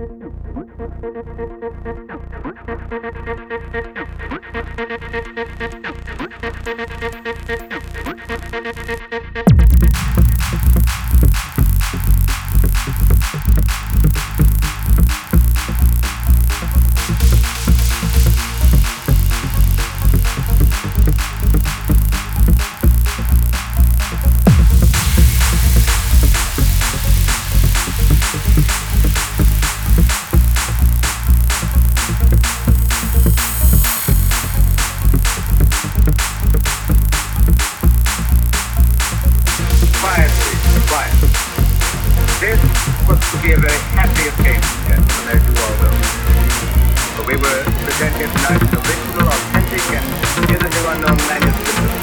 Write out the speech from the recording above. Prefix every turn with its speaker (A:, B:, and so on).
A: Thank you. Presented tonight's original, authentic, and hitherto unknown manuscript